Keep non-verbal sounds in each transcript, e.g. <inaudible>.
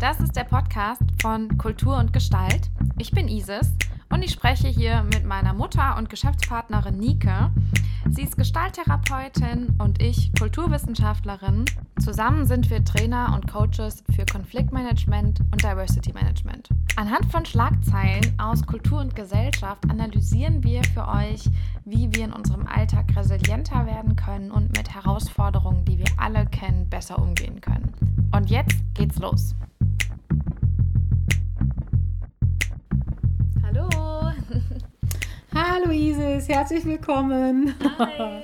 Das ist der Podcast von Kultur und Gestalt. Ich bin Isis und ich spreche hier mit meiner Mutter und Geschäftspartnerin Nike. Sie ist Gestalttherapeutin und ich Kulturwissenschaftlerin. Zusammen sind wir Trainer und Coaches für Konfliktmanagement und Diversity Management. Anhand von Schlagzeilen aus Kultur und Gesellschaft analysieren wir für euch, wie wir in unserem Alltag resilienter werden können und mit Herausforderungen, die wir alle kennen, besser umgehen können. Und jetzt geht's los. Hallo. Hallo Isis, herzlich willkommen. Hi.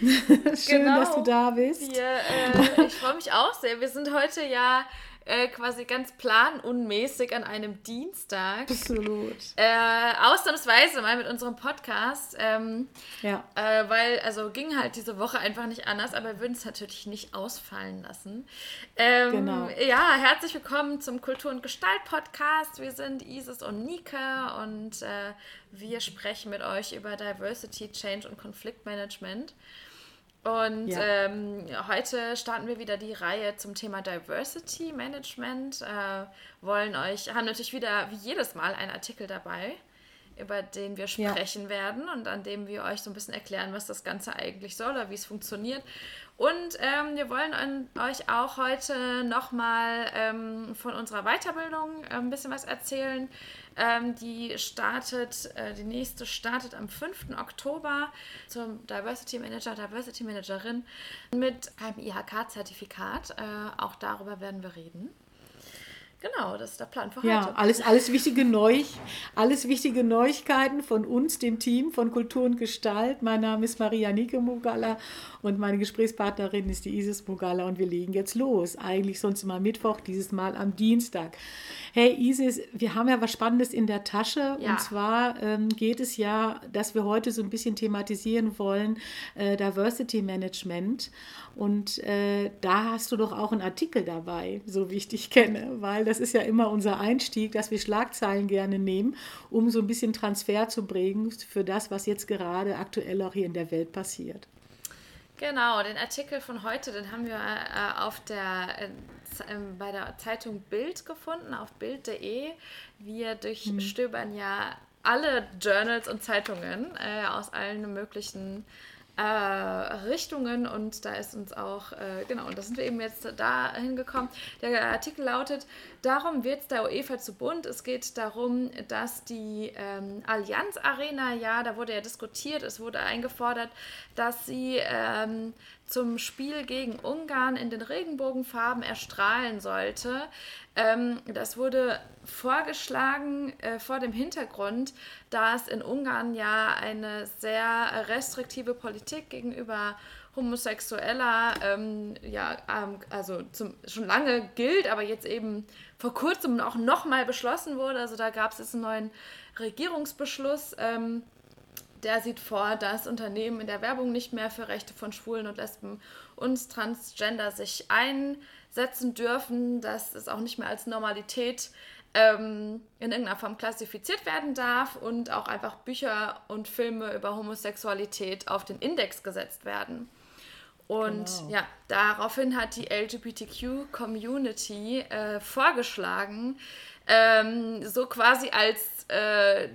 <laughs> Schön, Genau. dass du da bist. Wir, äh, ich freue mich auch sehr. Wir sind heute ja äh, quasi ganz planunmäßig an einem Dienstag. Absolut. Äh, ausnahmsweise mal mit unserem Podcast. Ähm, Ja. Äh, weil, also ging halt diese Woche einfach nicht anders, aber wir würden es natürlich nicht ausfallen lassen. Ähm, Genau. Ja, herzlich willkommen zum Kultur- und Gestalt-Podcast. Wir sind Isis und Nika und äh, wir sprechen mit euch über Diversity, Change und Konfliktmanagement. Und Ja. ähm, heute starten wir wieder die Reihe zum Thema Diversity Management. Äh, wollen euch, haben natürlich wieder wie jedes Mal einen Artikel dabei, über den wir Ja. sprechen werden und an dem wir euch so ein bisschen erklären, was das Ganze eigentlich soll oder wie es funktioniert. Und ähm, wir wollen an, euch auch heute nochmal ähm, von unserer Weiterbildung äh, ein bisschen was erzählen. Ähm, die startet, äh, die nächste startet am 5. Oktober zum Diversity Manager, Diversity Managerin mit einem IHK-Zertifikat. Äh, auch darüber werden wir reden. Genau, das ist der Plan für Ja, heute. alles, alles, wichtige Neu alles wichtige Neuigkeiten von uns, dem Team von Kultur und Gestalt. Mein Name ist Maria Nike Mugala und meine Gesprächspartnerin ist die Isis Mugala und wir legen jetzt los. Eigentlich sonst immer Mittwoch, dieses Mal am Dienstag. Hey Isis, wir haben ja was Spannendes in der Tasche Ja. und zwar ähm, geht es ja, dass wir heute so ein bisschen thematisieren wollen, äh, Diversity Management. Und äh, da hast du doch auch einen Artikel dabei, so wie ich dich kenne, weil das ist ja immer unser Einstieg, dass wir Schlagzeilen gerne nehmen, um so ein bisschen Transfer zu bringen für das, was jetzt gerade aktuell auch hier in der Welt passiert. Genau, den Artikel von heute, den haben wir äh, auf der, äh, bei der Zeitung Bild gefunden, auf bild.de. Wir durchstöbern ja alle Journals und Zeitungen äh, aus allen möglichen äh, Richtungen und da ist uns auch, äh, genau, und da sind wir eben jetzt da hingekommen. Der Artikel lautet, darum wird es der UEFA zu bunt. Es geht darum, dass die ähm, Allianz Arena, ja, da wurde ja diskutiert, es wurde eingefordert, dass sie ähm, zum Spiel gegen Ungarn in den Regenbogenfarben erstrahlen sollte. Ähm, das wurde vorgeschlagen äh, vor dem Hintergrund, dass in Ungarn ja eine sehr restriktive Politik gegenüber Homosexueller, ähm, ja, ähm, also zum, schon lange gilt, aber jetzt eben vor kurzem auch nochmal beschlossen wurde. Also da gab es jetzt einen neuen Regierungsbeschluss. Ähm, der sieht vor, dass Unternehmen in der Werbung nicht mehr für Rechte von Schwulen und Lesben und Transgender sich einsetzen dürfen, dass es auch nicht mehr als Normalität ähm, in irgendeiner Form klassifiziert werden darf und auch einfach Bücher und Filme über Homosexualität auf den Index gesetzt werden. Und Genau. ja, daraufhin hat die LGBTQ-Community äh, vorgeschlagen, ähm, so quasi als äh,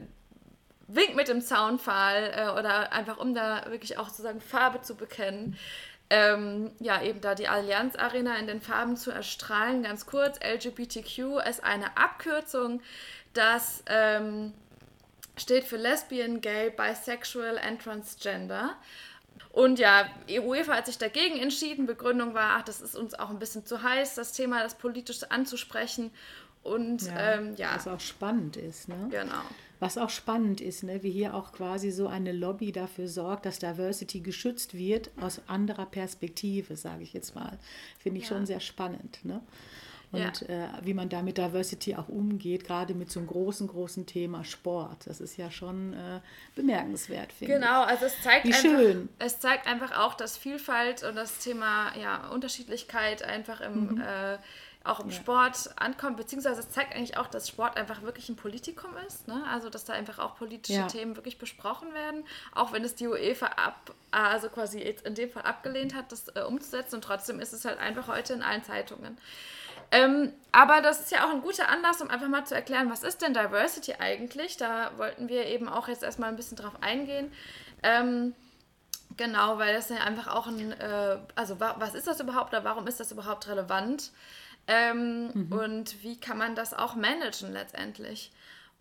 Wink mit dem Zaunpfahl äh, oder einfach um da wirklich auch sozusagen Farbe zu bekennen. Ähm, ja, eben da die Allianz Arena in den Farben zu erstrahlen. Ganz kurz, LGBTQ ist eine Abkürzung, das ähm, steht für Lesbian, Gay, Bisexual and Transgender. Und ja, UEFA hat sich dagegen entschieden. Begründung war, ach, das ist uns auch ein bisschen zu heiß, das Thema, das politisch anzusprechen. Und ja, ähm, ja Was auch spannend ist, ne? genau. Was auch spannend ist, ne, wie hier auch quasi so eine Lobby dafür sorgt, dass Diversity geschützt wird aus anderer Perspektive, sage ich jetzt mal. Finde ich Ja. schon sehr spannend. Ne? Ja. Und äh, wie man da mit Diversity auch umgeht, gerade mit so einem großen, großen Thema Sport. Das ist ja schon äh, bemerkenswert, finde Genau, also es zeigt Wie einfach, schön. es zeigt einfach auch, dass Vielfalt und das Thema ja, Unterschiedlichkeit einfach im, Mhm. äh, auch im ja. Sport ankommt, beziehungsweise es zeigt eigentlich auch, dass Sport einfach wirklich ein Politikum ist. Ne? Also dass da einfach auch politische ja. Themen wirklich besprochen werden, auch wenn es die UEFA ab, also quasi jetzt in dem Fall abgelehnt hat, das äh, umzusetzen und trotzdem ist es halt einfach heute in allen Zeitungen. Ähm, aber das ist ja auch ein guter Anlass, um einfach mal zu erklären, was ist denn Diversity eigentlich? Da wollten wir eben auch jetzt erstmal ein bisschen drauf eingehen. Ähm, genau, weil das ja einfach auch ein, äh, also wa was ist das überhaupt oder warum ist das überhaupt relevant? Ähm, mhm. Und wie kann man das auch managen letztendlich?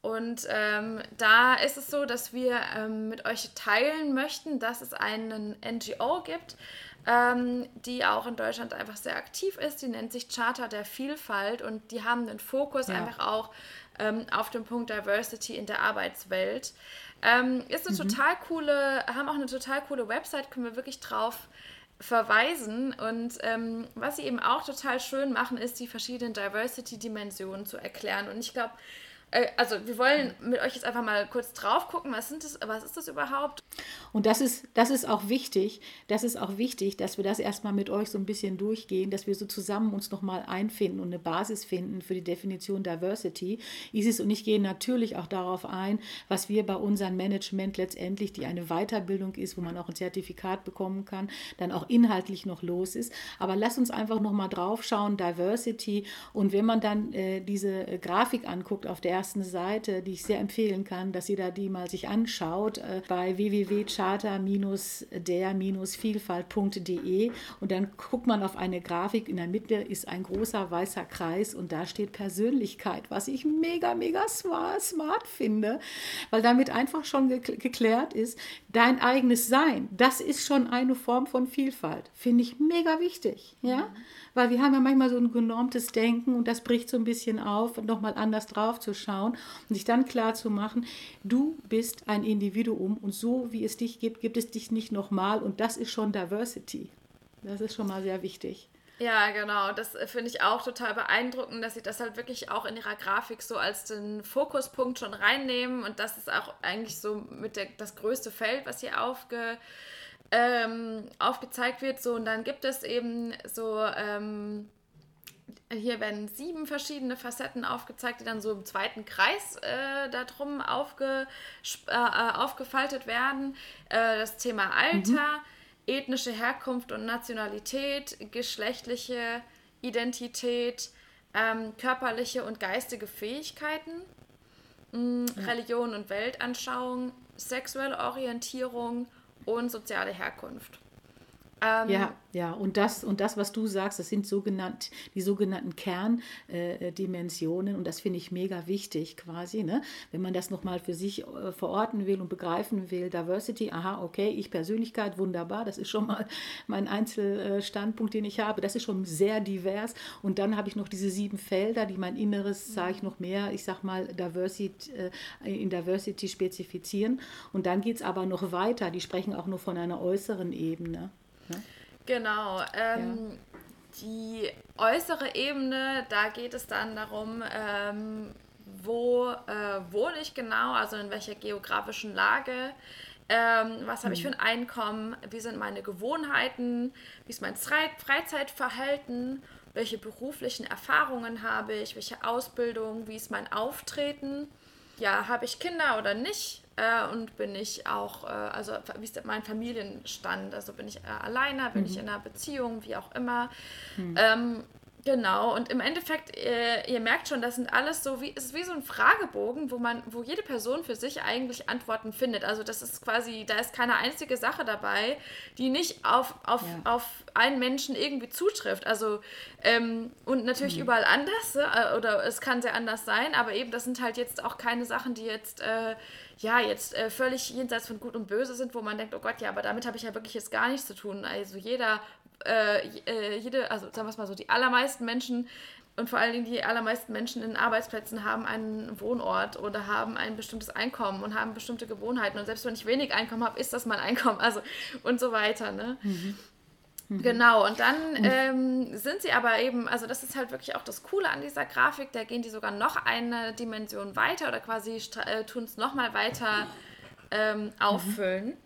Und ähm, da ist es so, dass wir ähm, mit euch teilen möchten, dass es einen NGO gibt, ähm, die auch in Deutschland einfach sehr aktiv ist. Die nennt sich Charter der Vielfalt und die haben den Fokus ja. einfach auch ähm, auf dem Punkt Diversity in der Arbeitswelt. Ähm, ist eine mhm. total coole, haben auch eine total coole Website, können wir wirklich drauf verweisen. Und ähm, was sie eben auch total schön machen, ist die verschiedenen Diversity-Dimensionen zu erklären. Und ich glaube, also wir wollen mit euch jetzt einfach mal kurz drauf gucken, was, sind das, was ist das überhaupt? Und das ist, das ist auch wichtig, das ist auch wichtig, dass wir das erstmal mit euch so ein bisschen durchgehen, dass wir so zusammen uns nochmal einfinden und eine Basis finden für die Definition Diversity. Isis und ich gehen natürlich auch darauf ein, was wir bei unserem Management letztendlich, die eine Weiterbildung ist, wo man auch ein Zertifikat bekommen kann, dann auch inhaltlich noch los ist. Aber lass uns einfach nochmal drauf schauen, Diversity. Und wenn man dann äh, diese äh, Grafik anguckt auf der ersten Seite, die ich sehr empfehlen kann, dass jeder die mal sich anschaut, äh, bei www.charter-der-vielfalt.de und dann guckt man auf eine Grafik, in der Mitte ist ein großer weißer Kreis und da steht Persönlichkeit, was ich mega, mega smart, finde, weil damit einfach schon geklärt ist, dein eigenes Sein, das ist schon eine Form von Vielfalt, finde ich mega wichtig, ja. Mhm. Weil wir haben ja manchmal so ein genormtes Denken und das bricht so ein bisschen auf, nochmal anders drauf zu schauen und sich dann klar zu machen, du bist ein Individuum und so wie es dich gibt, gibt es dich nicht nochmal und das ist schon Diversity. Das ist schon mal sehr wichtig. Ja, genau. Das äh, finde ich auch total beeindruckend, dass sie das halt wirklich auch in ihrer Grafik so als den Fokuspunkt schon reinnehmen. Und das ist auch eigentlich so mit der, das größte Feld, was hier aufge, ähm, aufgezeigt wird. So, und dann gibt es eben so, ähm, hier werden sieben verschiedene Facetten aufgezeigt, die dann so im zweiten Kreis äh, darum aufge, äh, äh, aufgefaltet werden. Äh, das Thema Alter, mhm. ethnische Herkunft und Nationalität, geschlechtliche Identität, ähm, körperliche und geistige Fähigkeiten, mh, mm, ja. Religion und Weltanschauung, sexuelle Orientierung und soziale Herkunft. Ähm, ja, ja, und das, und das, was du sagst, das sind sogenannt, die sogenannten Kerndimensionen äh, und das finde ich mega wichtig quasi, ne? wenn man das nochmal für sich äh, verorten will und begreifen will, Diversity, aha, okay, ich Persönlichkeit, wunderbar, das ist schon mal mein Einzelstandpunkt, den ich habe, das ist schon sehr divers. Und dann habe ich noch diese sieben Felder, die mein Inneres, sage ich noch mehr, ich sag mal, Diversity, äh, in Diversity spezifizieren. Und dann geht es aber noch weiter, die sprechen auch nur von einer äußeren Ebene. Ne? Genau. Ähm, ja. Die äußere Ebene, da geht es dann darum, ähm, wo äh, wohne ich genau, also in welcher geografischen Lage, ähm, was habe ich für ein mhm. Einkommen, wie sind meine Gewohnheiten, wie ist mein Freizeitverhalten, welche beruflichen Erfahrungen habe ich, welche Ausbildung, wie ist mein Auftreten, ja, habe ich Kinder oder nicht, äh, und bin ich auch, äh, also wie ist mein Familienstand? Also bin ich äh, alleine, bin mhm. ich in einer Beziehung, wie auch immer. Mhm. Ähm, Genau, und im Endeffekt, ihr, ihr, merkt schon, das sind alles so wie, es ist wie so ein Fragebogen, wo man, wo jede Person für sich eigentlich Antworten findet. Also das ist quasi, da ist keine einzige Sache dabei, die nicht auf, auf, ja. auf einen Menschen irgendwie zutrifft. Also, ähm, und natürlich mhm. überall anders, äh, oder es kann sehr anders sein, aber eben, das sind halt jetzt auch keine Sachen, die jetzt, äh, ja, jetzt äh, völlig jenseits von Gut und Böse sind, wo man denkt, oh Gott, ja, aber damit habe ich ja wirklich jetzt gar nichts zu tun. Also jeder äh, äh, jede, also sagen wir es mal so, die allermeisten Menschen und vor allen Dingen die allermeisten Menschen in Arbeitsplätzen haben einen Wohnort oder haben ein bestimmtes Einkommen und haben bestimmte Gewohnheiten. Und selbst wenn ich wenig Einkommen habe, ist das mein Einkommen. Also und so weiter. Ne? Mhm. Mhm. Genau, und dann ähm, sind sie aber eben, also das ist halt wirklich auch das Coole an dieser Grafik, da gehen die sogar noch eine Dimension weiter oder quasi äh, tun es nochmal weiter ähm, auffüllen.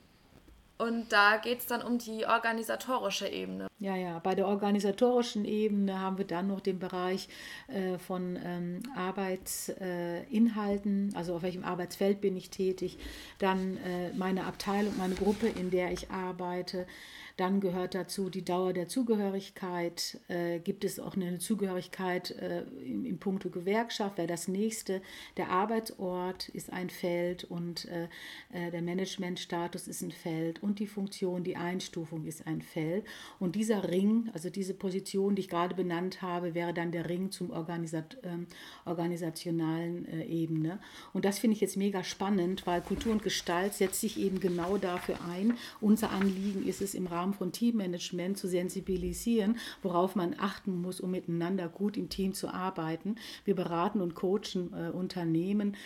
Und da geht es dann um die organisatorische Ebene. Ja, ja, bei der organisatorischen Ebene haben wir dann noch den Bereich äh, von ähm, Arbeitsinhalten, äh, also auf welchem Arbeitsfeld bin ich tätig, dann äh, meine Abteilung, meine Gruppe, in der ich arbeite, dann gehört dazu die Dauer der Zugehörigkeit. Äh, gibt es auch eine Zugehörigkeit äh, in, in puncto Gewerkschaft? Wäre das nächste. Der Arbeitsort ist ein Feld und äh, äh, der Managementstatus ist ein Feld und die Funktion, die Einstufung ist ein Feld. Und dieser Ring, also diese Position, die ich gerade benannt habe, wäre dann der Ring zum Organisat ähm, organisationalen äh, Ebene. Und das finde ich jetzt mega spannend, weil Kultur und Gestalt setzt sich eben genau dafür ein. Unser Anliegen ist es im Rahmen Rahmen von Teammanagement zu sensibilisieren, worauf man achten muss, um miteinander gut im Team zu arbeiten. Wir beraten und coachen äh, Unternehmen,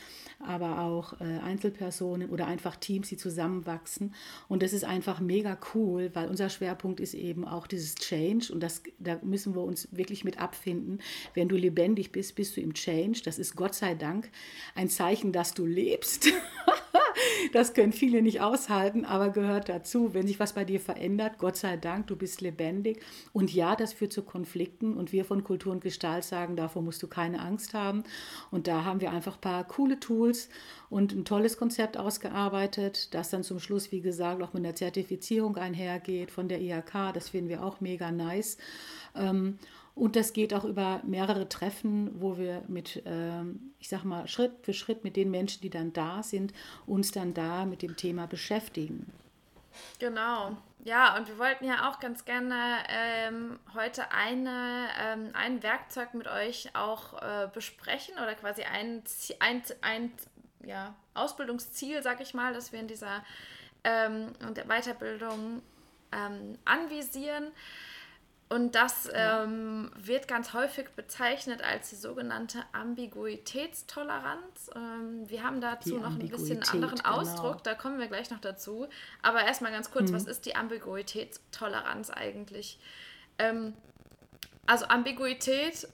aber auch äh, Einzelpersonen oder einfach Teams, die zusammenwachsen. Und das ist einfach mega cool, weil unser Schwerpunkt ist eben auch dieses Change und das, da müssen wir uns wirklich mit abfinden. Wenn du lebendig bist, bist du im Change. Das ist Gott sei Dank ein Zeichen, dass du lebst. <laughs> das können viele nicht aushalten, aber gehört dazu. Wenn sich was bei dir verändert, Gott sei Dank, du bist lebendig. Und ja, das führt zu Konflikten. Und wir von Kultur und Gestalt sagen, davor musst du keine Angst haben. Und da haben wir einfach ein paar coole Tools und ein tolles Konzept ausgearbeitet, das dann zum Schluss, wie gesagt, auch mit einer Zertifizierung einhergeht von der IHK. Das finden wir auch mega nice. Ähm, und das geht auch über mehrere Treffen, wo wir mit, ähm, ich sag mal, Schritt für Schritt mit den Menschen, die dann da sind, uns dann da mit dem Thema beschäftigen. Genau. Ja, und wir wollten ja auch ganz gerne ähm, heute eine, ähm, ein Werkzeug mit euch auch äh, besprechen oder quasi ein, ein, ein ja, Ausbildungsziel, sag ich mal, das wir in dieser ähm, Weiterbildung ähm, anvisieren. Und das ähm, wird ganz häufig bezeichnet als die sogenannte Ambiguitätstoleranz. Ähm, wir haben dazu noch ein bisschen anderen genau. Ausdruck, da kommen wir gleich noch dazu. Aber erstmal ganz kurz, mhm. was ist die Ambiguitätstoleranz eigentlich? Ähm, also Ambiguität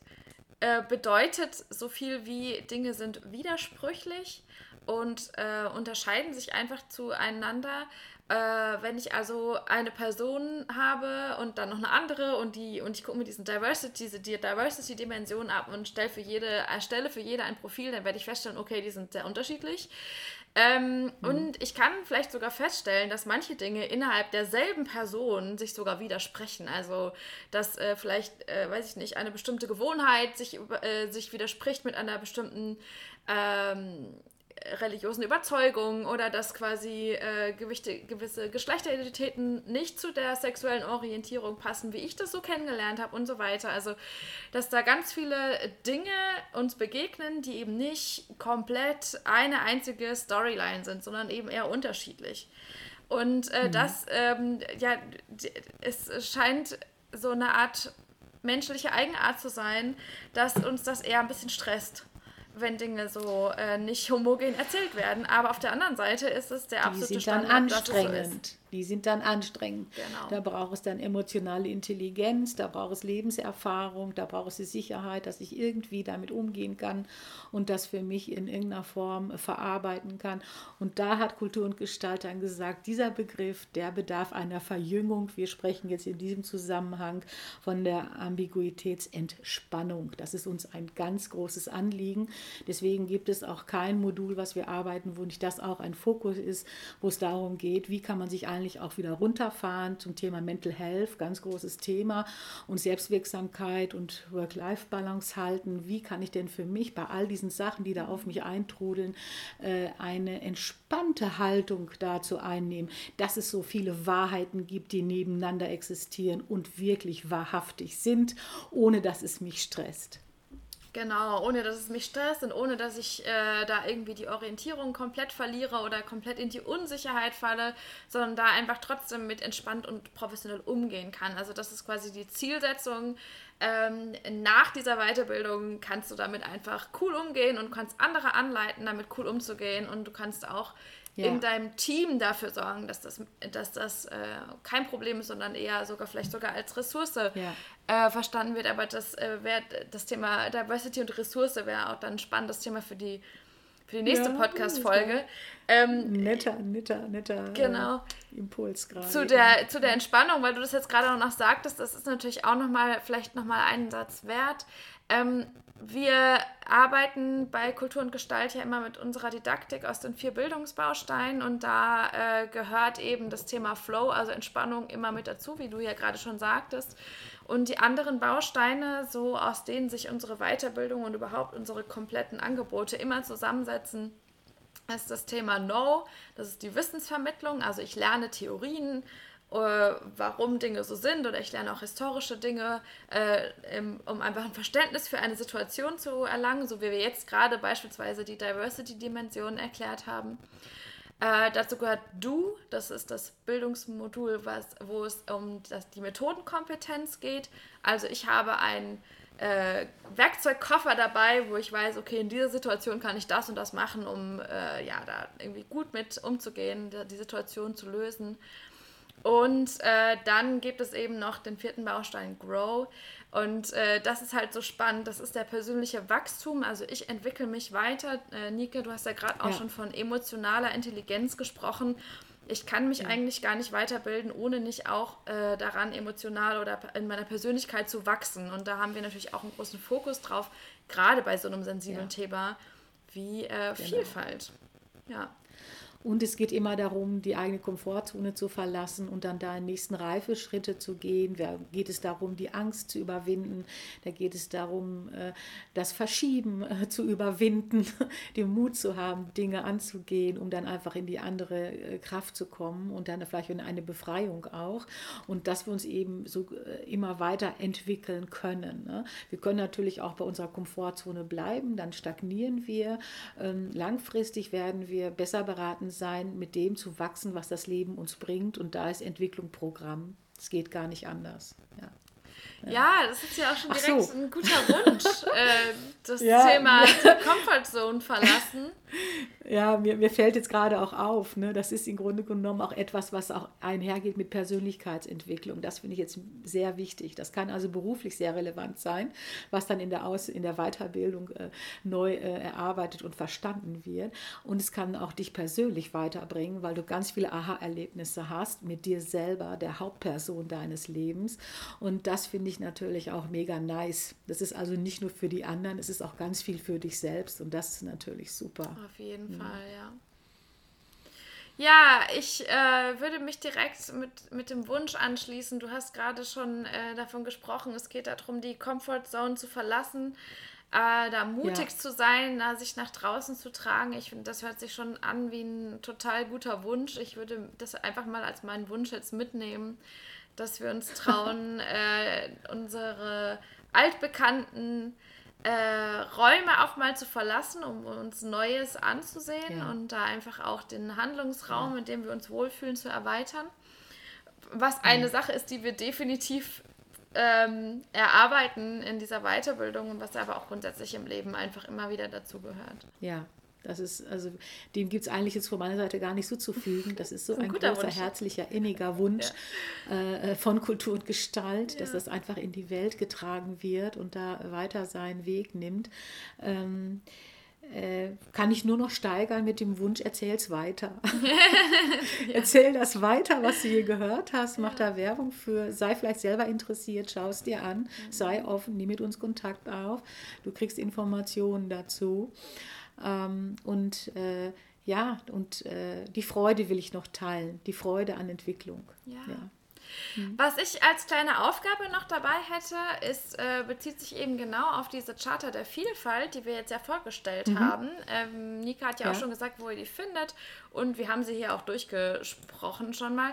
äh, bedeutet so viel wie Dinge sind widersprüchlich und äh, unterscheiden sich einfach zueinander, äh, wenn ich also eine Person habe und dann noch eine andere und die und ich gucke mir diesen Diversity, diese Diversity-Dimension ab und stelle für jede, erstelle für jede ein Profil, dann werde ich feststellen, okay, die sind sehr unterschiedlich. Ähm, mhm. Und ich kann vielleicht sogar feststellen, dass manche Dinge innerhalb derselben Person sich sogar widersprechen. Also, dass äh, vielleicht, äh, weiß ich nicht, eine bestimmte Gewohnheit sich, äh, sich widerspricht mit einer bestimmten ähm, religiösen Überzeugungen oder dass quasi äh, gewichte, gewisse Geschlechteridentitäten nicht zu der sexuellen Orientierung passen, wie ich das so kennengelernt habe und so weiter. Also, dass da ganz viele Dinge uns begegnen, die eben nicht komplett eine einzige Storyline sind, sondern eben eher unterschiedlich. Und äh, mhm. das, ähm, ja, es scheint so eine Art menschliche Eigenart zu sein, dass uns das eher ein bisschen stresst wenn Dinge so äh, nicht homogen erzählt werden. Aber auf der anderen Seite ist es der absolute Die sind dann Standard, anstrengend. Die sind dann anstrengend. Genau. Da braucht es dann emotionale Intelligenz, da braucht es Lebenserfahrung, da braucht es die Sicherheit, dass ich irgendwie damit umgehen kann und das für mich in irgendeiner Form verarbeiten kann. Und da hat Kultur und Gestalt dann gesagt, dieser Begriff, der bedarf einer Verjüngung. Wir sprechen jetzt in diesem Zusammenhang von der Ambiguitätsentspannung. Das ist uns ein ganz großes Anliegen. Deswegen gibt es auch kein Modul, was wir arbeiten, wo nicht das auch ein Fokus ist, wo es darum geht, wie kann man sich ein wahrscheinlich auch wieder runterfahren zum Thema Mental Health, ganz großes Thema und Selbstwirksamkeit und Work-Life-Balance halten. Wie kann ich denn für mich bei all diesen Sachen, die da auf mich eintrudeln, äh, eine entspannte Haltung dazu einnehmen, dass es so viele Wahrheiten gibt, die nebeneinander existieren und wirklich wahrhaftig sind, ohne dass es mich stresst. Genau, ohne dass es mich stresst und ohne dass ich äh, da irgendwie die Orientierung komplett verliere oder komplett in die Unsicherheit falle, sondern da einfach trotzdem mit entspannt und professionell umgehen kann. Also das ist quasi die Zielsetzung. Ähm, nach dieser Weiterbildung kannst du damit einfach cool umgehen und kannst andere anleiten, damit cool umzugehen und du kannst auch ja. in deinem Team dafür sorgen, dass das, dass das äh, kein Problem ist, sondern eher sogar vielleicht sogar als Ressource ja. äh, verstanden wird. Aber das äh, wäre das Thema Diversity und Ressource wäre auch dann ein spannendes Thema für die für die nächste ja, Podcast-Folge. Ähm, netter, netter, netter äh, genau. äh, Impuls gerade. Zu der, zu der Entspannung, weil du das jetzt gerade noch sagtest, das ist natürlich auch nochmal, vielleicht nochmal einen Satz wert. Ähm, wir arbeiten bei Kultur und Gestalt ja immer mit unserer Didaktik aus den vier Bildungsbausteinen und da äh, gehört eben das Thema Flow, also Entspannung, immer mit dazu, wie du ja gerade schon sagtest. Und die anderen Bausteine, so aus denen sich unsere Weiterbildung und überhaupt unsere kompletten Angebote immer zusammensetzen, ist das Thema Know, das ist die Wissensvermittlung, also ich lerne Theorien, äh, warum Dinge so sind oder ich lerne auch historische Dinge, äh, um einfach ein Verständnis für eine Situation zu erlangen, so wie wir jetzt gerade beispielsweise die Diversity-Dimension erklärt haben. Äh, dazu gehört Du, das ist das Bildungsmodul, was, wo es um das, die Methodenkompetenz geht. Also ich habe einen äh, Werkzeugkoffer dabei, wo ich weiß, okay, in dieser Situation kann ich das und das machen, um äh, ja, da irgendwie gut mit umzugehen, die Situation zu lösen. Und äh, dann gibt es eben noch den vierten Baustein Grow. Und äh, das ist halt so spannend. Das ist der persönliche Wachstum. Also ich entwickle mich weiter. Äh, Nike, du hast ja gerade auch ja. schon von emotionaler Intelligenz gesprochen. Ich kann mich ja. eigentlich gar nicht weiterbilden, ohne nicht auch äh, daran emotional oder in meiner Persönlichkeit zu wachsen. Und da haben wir natürlich auch einen großen Fokus drauf, gerade bei so einem sensiblen ja. Thema wie äh, genau. Vielfalt. Ja. Und es geht immer darum, die eigene Komfortzone zu verlassen und dann da in nächsten Reifeschritte zu gehen. Da geht es darum, die Angst zu überwinden. Da geht es darum, äh, das Verschieben äh, zu überwinden, <laughs> den Mut zu haben, Dinge anzugehen, um dann einfach in die andere äh, Kraft zu kommen und dann vielleicht in eine Befreiung auch. Und dass wir uns eben so immer weiter entwickeln können. Ne? Wir können natürlich auch bei unserer Komfortzone bleiben, dann stagnieren wir. Ähm, langfristig werden wir besser beraten sein, mit dem zu wachsen, was das Leben uns bringt. Und da ist Entwicklung Programm. Es geht gar nicht anders. Ja. Ja. das ist ja auch schon direkt so. ein guter Wunsch, äh, das <laughs> ja, Thema ja. Comfort Zone verlassen. <laughs> Ja, mir, mir fällt jetzt gerade auch auf, ne, das ist im Grunde genommen auch etwas, was auch einhergeht mit Persönlichkeitsentwicklung. Das finde ich jetzt sehr wichtig. Das kann also beruflich sehr relevant sein, was dann in der, Aus in der Weiterbildung äh, neu äh, erarbeitet und verstanden wird. Und es kann auch dich persönlich weiterbringen, weil du ganz viele Aha-Erlebnisse hast mit dir selber, der Hauptperson deines Lebens. Und das finde ich natürlich auch mega nice. Das ist also nicht nur für die anderen, es ist auch ganz viel für dich selbst. Und das ist natürlich super. Auf jeden mhm. Fall, ja. Ja, ich äh, würde mich direkt mit, mit dem Wunsch anschließen. Du hast gerade schon äh, davon gesprochen, es geht darum, die Comfortzone zu verlassen, äh, da mutig ja. zu sein, da sich nach draußen zu tragen. Ich finde, das hört sich schon an wie ein total guter Wunsch. Ich würde das einfach mal als meinen Wunsch jetzt mitnehmen, dass wir uns trauen, <laughs> äh, unsere altbekannten äh, Räume auch mal zu verlassen, um uns Neues anzusehen ja. und da einfach auch den Handlungsraum, ja. in dem wir uns wohlfühlen, zu erweitern. Was eine mhm. Sache ist, die wir definitiv ähm, erarbeiten in dieser Weiterbildung und was aber auch grundsätzlich im Leben einfach immer wieder dazu gehört. Ja, das ist, also dem gibt es eigentlich jetzt von meiner Seite gar nicht so zu fügen. Das ist so <laughs> ein, ein großer, Wunsch. herzlicher, inniger Wunsch ja. äh, von Kultur und Gestalt, ja. dass das einfach in die Welt getragen wird und da weiter seinen Weg nimmt. Ähm, äh, kann ich nur noch steigern mit dem Wunsch, erzähl es weiter. <laughs> ja. Erzähl das weiter, was du hier gehört hast, mach da Werbung für, sei vielleicht selber interessiert, schau es dir an, mhm. sei offen, nimm mit uns Kontakt auf, du kriegst Informationen dazu. Ähm, und äh, ja, und äh, die Freude will ich noch teilen, die Freude an Entwicklung. ja. ja. Mhm. Was ich als kleine Aufgabe noch dabei hätte, ist, äh, bezieht sich eben genau auf diese Charta der Vielfalt, die wir jetzt ja vorgestellt mhm. haben. Ähm, Nika hat ja, ja, auch schon gesagt, wo ihr die findet und wir haben sie hier auch durchgesprochen schon mal.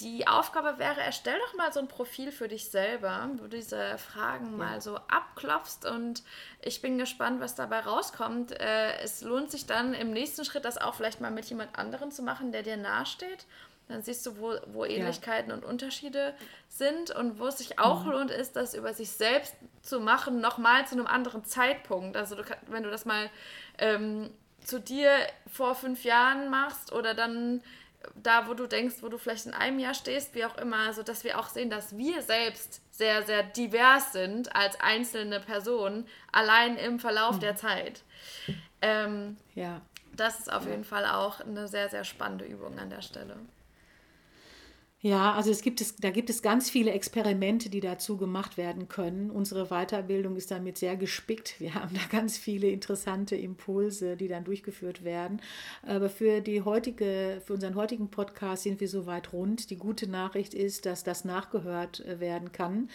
Die Aufgabe wäre, erstell doch mal so ein Profil für dich selber, wo du diese Fragen ja. mal so abklopfst und ich bin gespannt, was dabei rauskommt. Äh, es lohnt sich dann im nächsten Schritt, das auch vielleicht mal mit jemand anderem zu machen, der dir nahesteht. Dann siehst du, wo, wo Ähnlichkeiten ja. und Unterschiede sind und wo es sich auch mhm. lohnt, ist, das über sich selbst zu machen, nochmal zu einem anderen Zeitpunkt. Also du, wenn du das mal ähm, zu dir vor fünf Jahren machst oder dann da, wo du denkst, wo du vielleicht in einem Jahr stehst, wie auch immer, so dass wir auch sehen, dass wir selbst sehr, sehr divers sind als einzelne Personen, allein im Verlauf mhm. der Zeit. Ähm, ja. das ist auf jeden Fall auch eine sehr, sehr spannende Übung an der Stelle. Ja, also es gibt es, da gibt es ganz viele Experimente, die dazu gemacht werden können. Unsere Weiterbildung ist damit sehr gespickt. Wir haben da ganz viele interessante Impulse, die dann durchgeführt werden. Aber für die heutige, für unseren heutigen Podcast sind wir soweit rund. Die gute Nachricht ist, dass das nachgehört äh, werden kann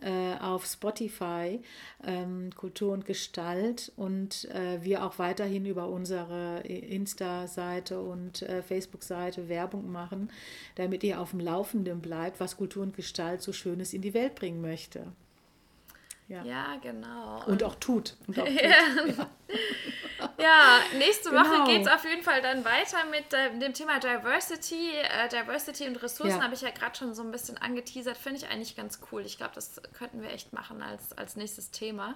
äh, auf Spotify, ähm, Kultur und Gestalt und äh, wir auch weiterhin über unsere Insta-Seite und Facebook-Seite Werbung machen, damit ihr auf dem Laufenden bleibt, was Kultur und Gestalt so Schönes in die Welt bringen möchte. Ja, ja genau. Und auch tut. Und auch <laughs> tut. ja. ja. nächste Woche genau. geht es auf jeden Fall dann weiter mit äh, dem Thema Diversity. Äh, Diversity und Ressourcen ja. habe ich ja gerade schon so ein bisschen angeteasert. Finde ich eigentlich ganz cool. Ich glaube, das könnten wir echt machen als, als nächstes Thema.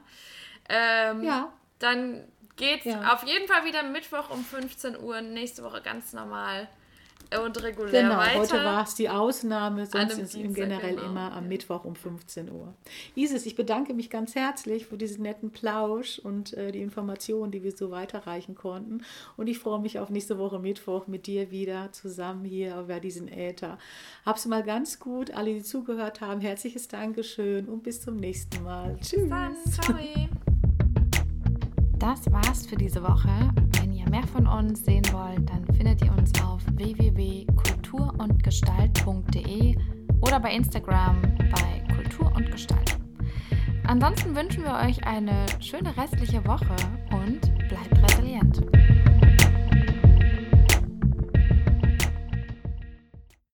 Ähm, ja. Dann geht es auf jeden Fall wieder Mittwoch um 15 Uhr. Nächste Woche ganz normal und regulär genau, weiter. heute war es die Ausnahme, sonst ist es generell genau. immer am Mittwoch um 15 Uhr. Isis, ich bedanke mich ganz herzlich für diesen netten Plausch und äh, die Informationen, die wir so weiterreichen konnten. Und ich freue mich auf nächste Woche Mittwoch mit dir wieder zusammen hier über diesen Äther. Hab's mal ganz gut, alle, die zugehört haben, herzliches Dankeschön und bis zum nächsten Mal. Tschüss. Bis dann, ciao. <laughs> Das war's für diese Woche. Mehr von uns sehen wollt, dann findet ihr uns auf www.kulturundgestalt.de oder bei Instagram bei Kultur und Gestalt. Ansonsten wünschen wir euch eine schöne restliche Woche und bleibt resilient.